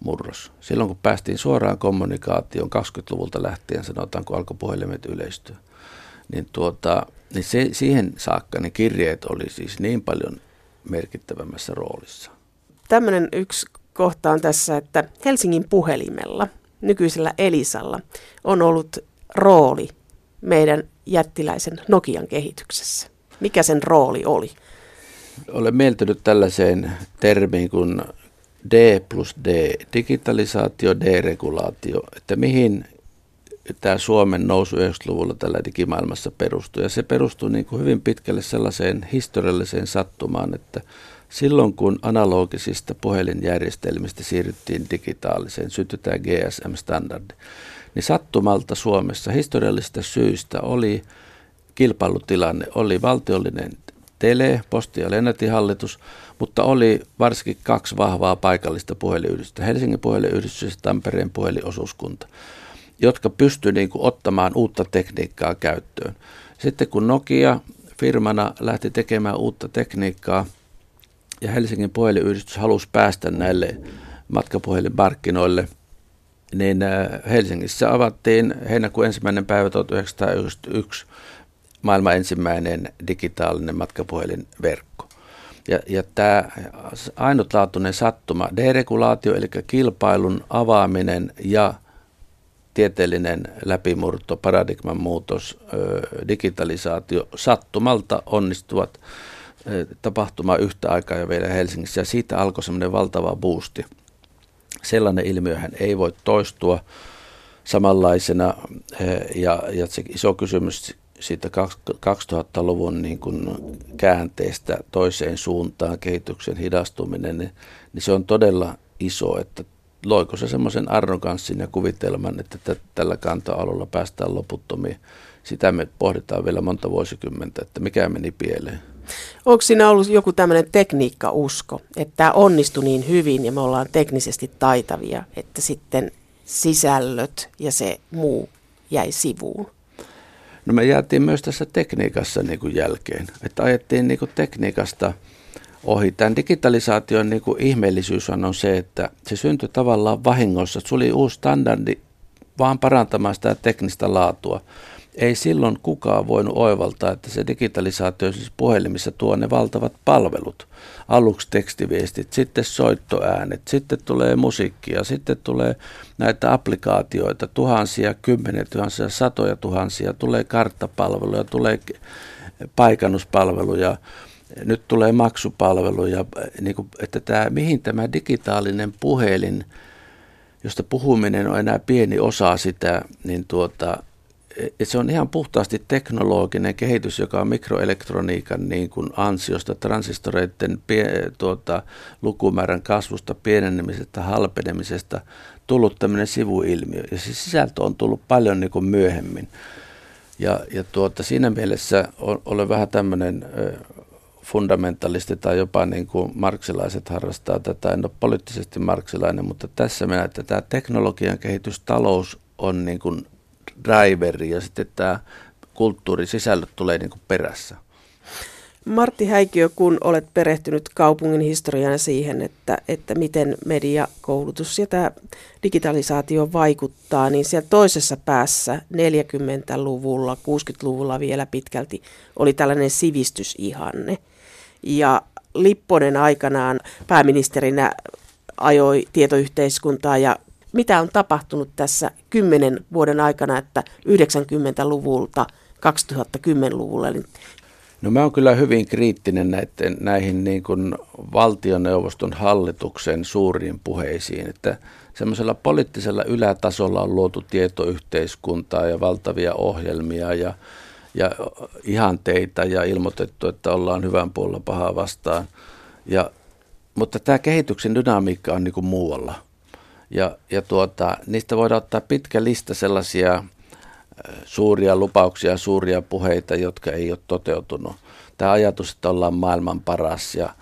murros. Silloin kun päästiin suoraan kommunikaatioon 20-luvulta lähtien, sanotaan kun alkoi puhelimet yleistyä, niin, tuota, niin se, siihen saakka ne kirjeet oli siis niin paljon merkittävämmässä roolissa. Tämmöinen yksi kohta on tässä, että Helsingin puhelimella, nykyisellä Elisalla, on ollut rooli meidän jättiläisen Nokian kehityksessä. Mikä sen rooli oli? Olen mieltynyt tällaiseen termiin kuin D plus D, digitalisaatio, deregulaatio, että mihin tämä Suomen nousu 90-luvulla tällä digimaailmassa perustuu. Ja se perustuu niin kuin hyvin pitkälle sellaiseen historialliseen sattumaan, että silloin kun analogisista puhelinjärjestelmistä siirryttiin digitaaliseen, syntyi GSM-standardi, niin sattumalta Suomessa historiallisista syistä oli kilpailutilanne, oli valtiollinen tele, posti- ja lennätihallitus, mutta oli varsinkin kaksi vahvaa paikallista puhelinyhdistystä, Helsingin puhelinyhdistys ja Tampereen puhelinosuuskunta, jotka pystyivät niin ottamaan uutta tekniikkaa käyttöön. Sitten kun Nokia firmana lähti tekemään uutta tekniikkaa ja Helsingin puhelinyhdistys halusi päästä näille matkapuhelinmarkkinoille, niin äh, Helsingissä avattiin heinäkuun ensimmäinen päivä 1991 maailman ensimmäinen digitaalinen matkapuhelinverkko. Ja, ja tämä ainutlaatuinen sattuma, deregulaatio, eli kilpailun avaaminen ja tieteellinen läpimurto, paradigman muutos, digitalisaatio sattumalta onnistuvat tapahtumaan yhtä aikaa jo vielä Helsingissä. Ja siitä alkoi semmoinen valtava boosti. Sellainen ilmiöhän ei voi toistua samanlaisena. Ja, ja se iso kysymys siitä 2000-luvun niin kuin käänteestä toiseen suuntaan, kehityksen hidastuminen, niin, niin se on todella iso, että loiko se semmoisen arroganssin ja kuvitelman, että t- tällä kanta-alulla päästään loputtomiin. Sitä me pohditaan vielä monta vuosikymmentä, että mikä meni pieleen. Onko siinä ollut joku tämmöinen tekniikkausko, että tämä onnistui niin hyvin ja me ollaan teknisesti taitavia, että sitten sisällöt ja se muu jäi sivuun? No me jäätiin myös tässä tekniikassa niin kuin jälkeen, että ajettiin niin kuin tekniikasta ohi. Tämän digitalisaation niin kuin ihmeellisyys on se, että se syntyi tavallaan vahingossa. Se oli uusi standardi vaan parantamaan sitä teknistä laatua ei silloin kukaan voinut oivaltaa, että se digitalisaatio siis puhelimissa tuo ne valtavat palvelut. Aluksi tekstiviestit, sitten soittoäänet, sitten tulee musiikkia, sitten tulee näitä applikaatioita, tuhansia, kymmeniä tuhansia, satoja tuhansia, tulee karttapalveluja, tulee paikannuspalveluja, nyt tulee maksupalveluja, niin kuin, että tämä, mihin tämä digitaalinen puhelin, josta puhuminen on enää pieni osa sitä, niin tuota, se on ihan puhtaasti teknologinen kehitys, joka on mikroelektroniikan niin kuin ansiosta, transistoreiden pie, tuota, lukumäärän kasvusta, pienenemisestä, halpenemisesta tullut tämmöinen sivuilmiö. Ja se sisältö on tullut paljon niin kuin myöhemmin. Ja, ja tuota, siinä mielessä olen vähän tämmöinen fundamentalisti tai jopa niin kuin marksilaiset harrastaa tätä. En ole poliittisesti marksilainen, mutta tässä mennään, että tämä teknologian kehitys, talous on niin kuin driveri ja sitten tämä kulttuurisisällöt tulee niin kuin perässä. Martti Häikiö, kun olet perehtynyt kaupungin historiaan siihen, että, että miten mediakoulutus ja tämä digitalisaatio vaikuttaa, niin siellä toisessa päässä 40-luvulla, 60-luvulla vielä pitkälti oli tällainen sivistysihanne. Ja Lipponen aikanaan pääministerinä ajoi tietoyhteiskuntaa ja mitä on tapahtunut tässä kymmenen vuoden aikana, että 90-luvulta 2010-luvulle? No mä oon kyllä hyvin kriittinen näiden, näihin niin kuin valtioneuvoston hallituksen suuriin puheisiin, että semmoisella poliittisella ylätasolla on luotu tietoyhteiskuntaa ja valtavia ohjelmia ja, ja ihanteita ja ilmoitettu, että ollaan hyvän puolella pahaa vastaan. Ja, mutta tämä kehityksen dynamiikka on niin kuin muualla – ja, ja tuota, niistä voidaan ottaa pitkä lista sellaisia äh, suuria lupauksia, suuria puheita, jotka ei ole toteutunut. Tämä ajatus, että ollaan maailman paras ja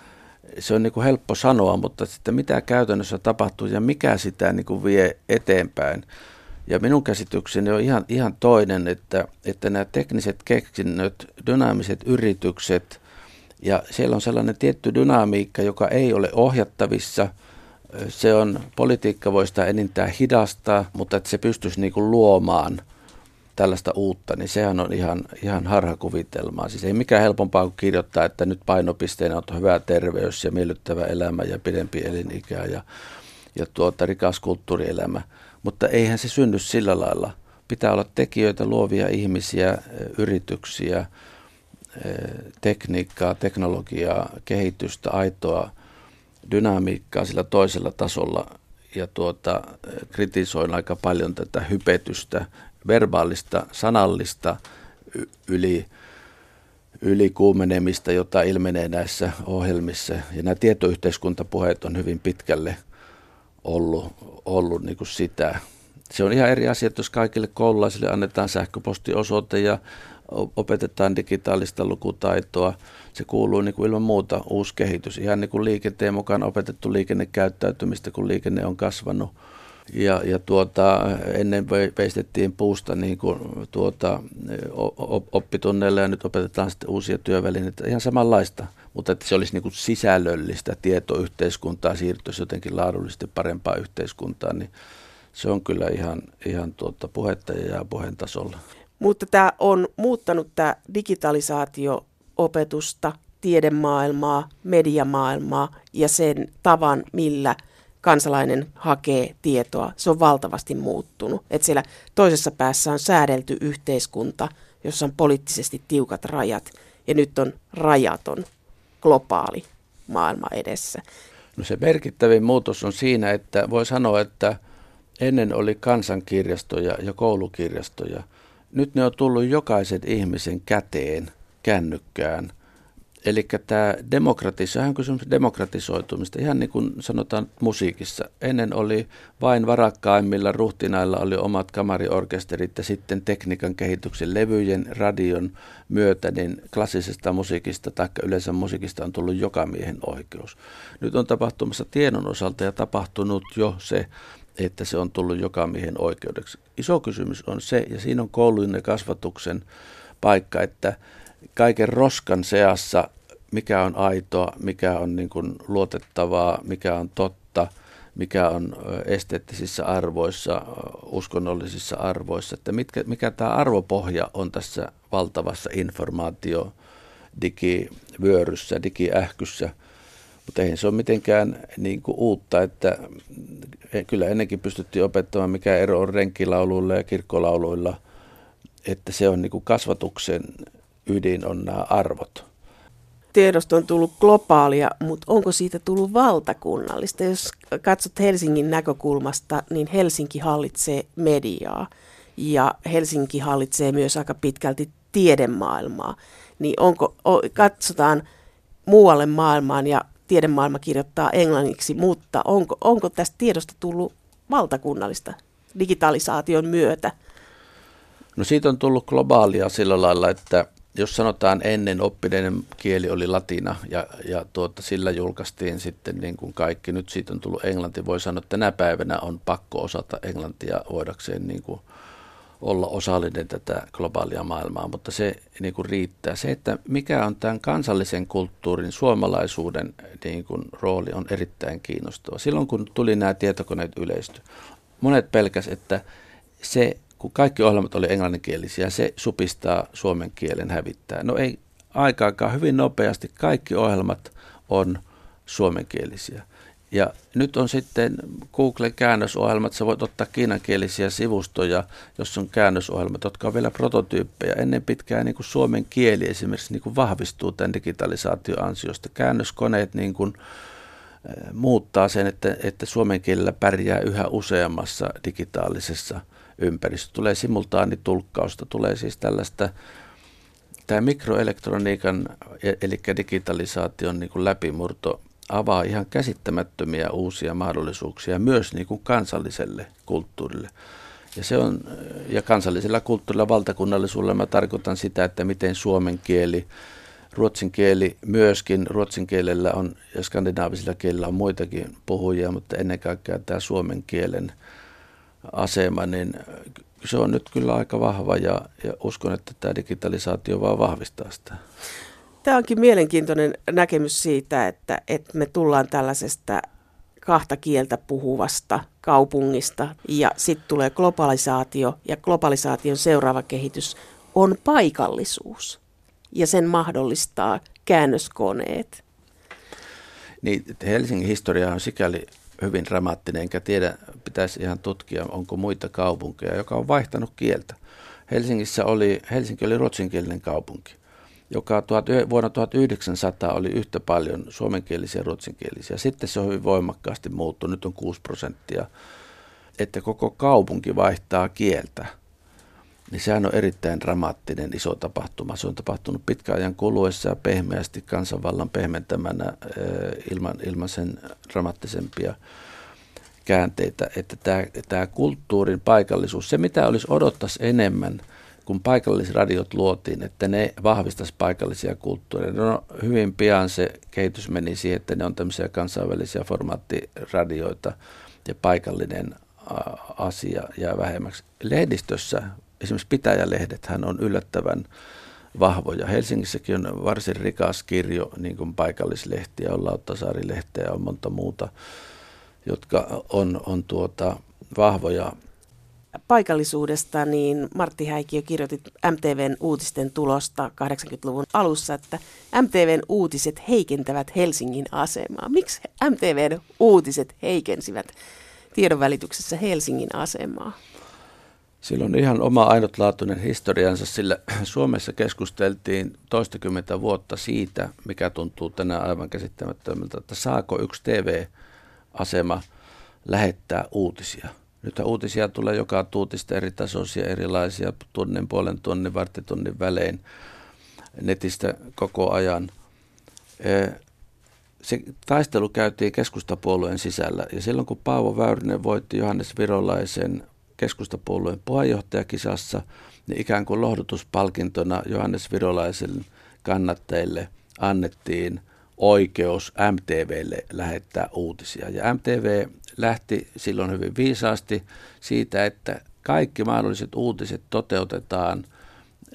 se on niin kuin helppo sanoa, mutta sitten mitä käytännössä tapahtuu ja mikä sitä niin kuin vie eteenpäin. Ja minun käsitykseni on ihan, ihan toinen, että, että nämä tekniset keksinnöt, dynaamiset yritykset, ja siellä on sellainen tietty dynamiikka, joka ei ole ohjattavissa – se on, politiikka voi sitä enintään hidastaa, mutta että se pystyisi niin kuin luomaan tällaista uutta, niin sehän on ihan, ihan harhakuvitelmaa. Siis ei mikään helpompaa kuin kirjoittaa, että nyt painopisteenä on hyvä terveys ja miellyttävä elämä ja pidempi elinikä ja, ja tuota, rikas kulttuurielämä. Mutta eihän se synny sillä lailla. Pitää olla tekijöitä, luovia ihmisiä, yrityksiä, tekniikkaa, teknologiaa, kehitystä, aitoa dynamiikkaa sillä toisella tasolla ja tuota, kritisoin aika paljon tätä hypetystä, verbaalista, sanallista yli, ylikuumenemista, jota ilmenee näissä ohjelmissa. Ja nämä tietoyhteiskuntapuheet on hyvin pitkälle ollut, ollut niin kuin sitä. Se on ihan eri asia, että jos kaikille koululaisille annetaan sähköpostiosoite ja opetetaan digitaalista lukutaitoa. Se kuuluu niin kuin ilman muuta uusi kehitys. Ihan niin kuin liikenteen mukaan opetettu liikennekäyttäytymistä, kun liikenne on kasvanut. Ja, ja tuota, ennen veistettiin puusta niin kuin tuota, oppitunneille ja nyt opetetaan sitten uusia työvälineitä. Ihan samanlaista, mutta että se olisi niin kuin sisällöllistä tietoyhteiskuntaa, siirtyisi jotenkin laadullisesti parempaa yhteiskuntaa, niin se on kyllä ihan, ihan tuota puhetta ja puheen tasolla. Mutta tämä on muuttanut tämä digitalisaatio opetusta, tiedemaailmaa, mediamaailmaa ja sen tavan, millä kansalainen hakee tietoa. Se on valtavasti muuttunut. Että siellä toisessa päässä on säädelty yhteiskunta, jossa on poliittisesti tiukat rajat ja nyt on rajaton globaali maailma edessä. No se merkittävin muutos on siinä, että voi sanoa, että ennen oli kansankirjastoja ja koulukirjastoja – nyt ne on tullut jokaisen ihmisen käteen, kännykkään. Eli tämä demokratisoi, on kysymys demokratisoitumista, ihan niin kuin sanotaan musiikissa. Ennen oli vain varakkaimmilla ruhtinailla oli omat kamariorkesterit ja sitten tekniikan kehityksen, levyjen, radion myötä, niin klassisesta musiikista tai yleensä musiikista on tullut joka miehen oikeus. Nyt on tapahtumassa tiedon osalta ja tapahtunut jo se, että se on tullut joka miehen oikeudeksi. Iso kysymys on se, ja siinä on koulujen ja kasvatuksen paikka, että kaiken roskan seassa, mikä on aitoa, mikä on niin kuin luotettavaa, mikä on totta, mikä on esteettisissä arvoissa, uskonnollisissa arvoissa, että mitkä, mikä tämä arvopohja on tässä valtavassa informaatio digivyöryssä, digiähkyssä – mutta eihän se ole mitenkään niin kuin uutta, että kyllä ennenkin pystyttiin opettamaan, mikä ero on renkkilauluilla ja kirkkolauluilla, että se on niin kuin kasvatuksen ydin on nämä arvot. Tiedosto on tullut globaalia, mutta onko siitä tullut valtakunnallista? Jos katsot Helsingin näkökulmasta, niin Helsinki hallitsee mediaa ja Helsinki hallitsee myös aika pitkälti tiedemaailmaa. Niin onko, katsotaan muualle maailmaan ja tiedemaailma kirjoittaa englanniksi, mutta onko, onko tästä tiedosta tullut valtakunnallista digitalisaation myötä? No siitä on tullut globaalia sillä lailla, että jos sanotaan ennen oppineiden kieli oli latina ja, ja tuota, sillä julkaistiin sitten niin kuin kaikki, nyt siitä on tullut englanti, voi sanoa, että tänä päivänä on pakko osata englantia voidakseen niin kuin olla osallinen tätä globaalia maailmaa, mutta se niin kuin riittää. Se, että mikä on tämän kansallisen kulttuurin, suomalaisuuden niin kuin, rooli on erittäin kiinnostava. Silloin kun tuli nämä tietokoneet yleisty, monet pelkäs, että se, kun kaikki ohjelmat oli englanninkielisiä, se supistaa suomen kielen hävittää. No ei aikaakaan, hyvin nopeasti kaikki ohjelmat on suomenkielisiä. Ja nyt on sitten Google-käännösohjelmat, sä voit ottaa kiinankielisiä sivustoja, jos on käännösohjelmat, jotka on vielä prototyyppejä. Ennen pitkään niin kuin suomen kieli esimerkiksi niin kuin vahvistuu tämän digitalisaation ansiosta. Käännöskoneet niin kuin, äh, muuttaa sen, että, että suomen kielellä pärjää yhä useammassa digitaalisessa ympäristössä. Tulee simultaanitulkkausta, tulee siis tällaista tämä mikroelektroniikan e, eli digitalisaation niin kuin läpimurto avaa ihan käsittämättömiä uusia mahdollisuuksia myös niin kuin kansalliselle kulttuurille. Ja, se on, ja kansallisella kulttuurilla, valtakunnallisuudella mä tarkoitan sitä, että miten suomen kieli, ruotsin kieli myöskin, ruotsin kielellä on ja skandinaavisilla kielillä on muitakin puhujia, mutta ennen kaikkea tämä suomen kielen asema, niin se on nyt kyllä aika vahva ja, ja uskon, että tämä digitalisaatio vaan vahvistaa sitä. Tämä onkin mielenkiintoinen näkemys siitä, että, että me tullaan tällaisesta kahta kieltä puhuvasta kaupungista ja sitten tulee globalisaatio ja globalisaation seuraava kehitys on paikallisuus ja sen mahdollistaa käännöskoneet. Niin, Helsingin historia on sikäli hyvin dramaattinen, enkä tiedä, pitäisi ihan tutkia, onko muita kaupunkeja, joka on vaihtanut kieltä. Helsingissä oli, Helsinki oli ruotsinkielinen kaupunki. Joka vuonna 1900 oli yhtä paljon suomenkielisiä ja ruotsinkielisiä. Sitten se on hyvin voimakkaasti muuttunut, nyt on 6 prosenttia. Että koko kaupunki vaihtaa kieltä, niin sehän on erittäin dramaattinen iso tapahtuma. Se on tapahtunut pitkän ajan kuluessa ja pehmeästi kansanvallan pehmentämänä ilman, ilman sen dramaattisempia käänteitä, että tämä, tämä kulttuurin paikallisuus, se mitä olisi odottaisi enemmän – kun paikallisradiot luotiin, että ne vahvistaisi paikallisia kulttuureja. No, hyvin pian se kehitys meni siihen, että ne on tämmöisiä kansainvälisiä formaattiradioita ja paikallinen asia jää vähemmäksi. Lehdistössä, esimerkiksi pitäjälehdethän on yllättävän vahvoja. Helsingissäkin on varsin rikas kirjo, niin kuin paikallislehtiä, on Lauttasaari-lehteä ja on monta muuta, jotka on, on tuota, vahvoja paikallisuudesta, niin Martti Häikiö kirjoitti MTVn uutisten tulosta 80-luvun alussa, että MTVn uutiset heikentävät Helsingin asemaa. Miksi MTVn uutiset heikensivät tiedonvälityksessä Helsingin asemaa? Sillä on ihan oma ainutlaatuinen historiansa, sillä Suomessa keskusteltiin toistakymmentä vuotta siitä, mikä tuntuu tänään aivan käsittämättömältä, että saako yksi TV-asema lähettää uutisia – nyt uutisia tulee joka tuutista eri tasoisia, erilaisia, tunnin, puolen tunnin, varttitunnin välein netistä koko ajan. Se taistelu käytiin keskustapuolueen sisällä ja silloin kun Paavo Väyrynen voitti Johannes Virolaisen keskustapuolueen puheenjohtajakisassa, niin ikään kuin lohdutuspalkintona Johannes Virolaisen kannattajille annettiin oikeus MTVlle lähettää uutisia. Ja MTV lähti silloin hyvin viisaasti siitä, että kaikki mahdolliset uutiset toteutetaan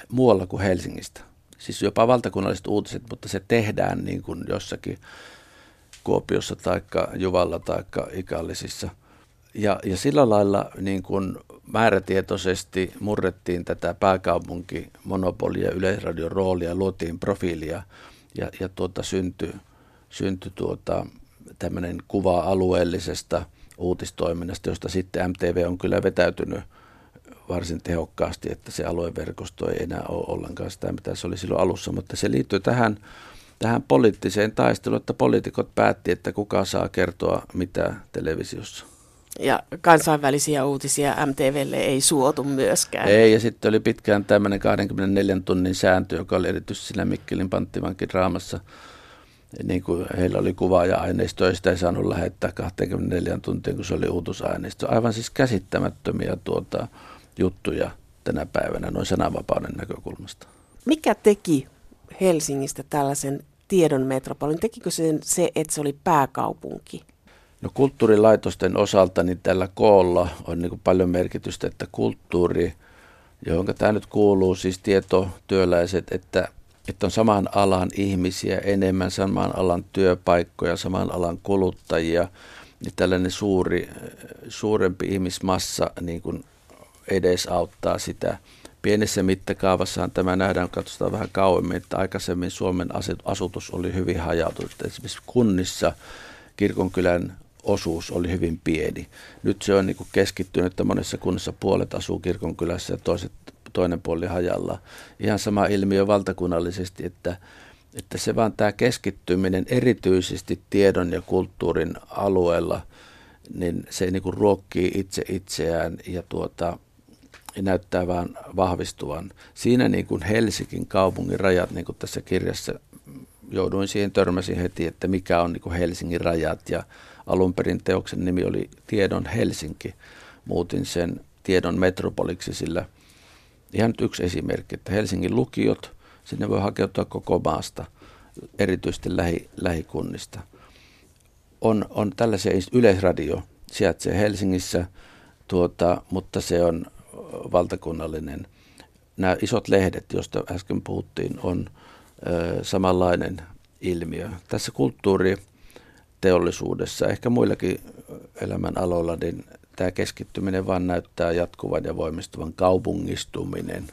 muualla kuin Helsingistä. Siis jopa valtakunnalliset uutiset, mutta se tehdään niin kuin jossakin Kuopiossa tai Juvalla tai Ikallisissa. Ja, ja sillä lailla niin kuin määrätietoisesti murrettiin tätä pääkaupunkimonopolia, yleisradion roolia, luotiin profiilia ja, ja tuota, syntyi synty tuota, tämmöinen kuva alueellisesta uutistoiminnasta, josta sitten MTV on kyllä vetäytynyt varsin tehokkaasti, että se alueverkosto ei enää ole ollenkaan sitä, mitä se oli silloin alussa, mutta se liittyy tähän, tähän poliittiseen taisteluun, että poliitikot päätti, että kuka saa kertoa mitä televisiossa. Ja kansainvälisiä uutisia MTVlle ei suotu myöskään. Ei, ja sitten oli pitkään tämmöinen 24 tunnin sääntö, joka oli erityisesti siinä Mikkelin panttivankin draamassa – niin kuin heillä oli kuva ja aineisto, sitä ei saanut lähettää 24 tuntia, kun se oli uutusaineisto. Aivan siis käsittämättömiä tuota, juttuja tänä päivänä noin sananvapauden näkökulmasta. Mikä teki Helsingistä tällaisen tiedon metropolin? Tekikö sen se, että se oli pääkaupunki? No kulttuurilaitosten osalta niin tällä koolla on niin paljon merkitystä, että kulttuuri, johon tämä nyt kuuluu, siis tietotyöläiset, että että on saman alan ihmisiä enemmän, saman alan työpaikkoja, saman alan kuluttajia, niin tällainen suuri, suurempi ihmismassa niin kuin edesauttaa sitä. Pienessä mittakaavassaan tämä nähdään, katsotaan vähän kauemmin, että aikaisemmin Suomen asutus oli hyvin hajautunut. Esimerkiksi kunnissa kirkonkylän osuus oli hyvin pieni. Nyt se on niin kuin keskittynyt, että monessa kunnassa puolet asuu kirkonkylässä ja toiset toinen puoli hajalla. Ihan sama ilmiö valtakunnallisesti, että, että se vaan tämä keskittyminen erityisesti tiedon ja kulttuurin alueella, niin se niin kuin ruokkii itse itseään ja tuota, näyttää vaan vahvistuvan. Siinä niin kuin Helsingin kaupungin rajat, niin kuin tässä kirjassa jouduin siihen, törmäsin heti, että mikä on niin kuin Helsingin rajat ja alun perin teoksen nimi oli Tiedon Helsinki. Muutin sen tiedon metropoliksi, sillä Ihan nyt yksi esimerkki, että Helsingin lukiot, sinne voi hakeutua koko maasta, erityisesti lähi, lähikunnista. On, on tällaisia, yleisradio sijaitsee Helsingissä, tuota, mutta se on valtakunnallinen. Nämä isot lehdet, joista äsken puhuttiin, on ö, samanlainen ilmiö. Tässä kulttuuriteollisuudessa, ehkä muillakin elämän aloilla, niin tämä keskittyminen vaan näyttää jatkuvan ja voimistuvan kaupungistuminen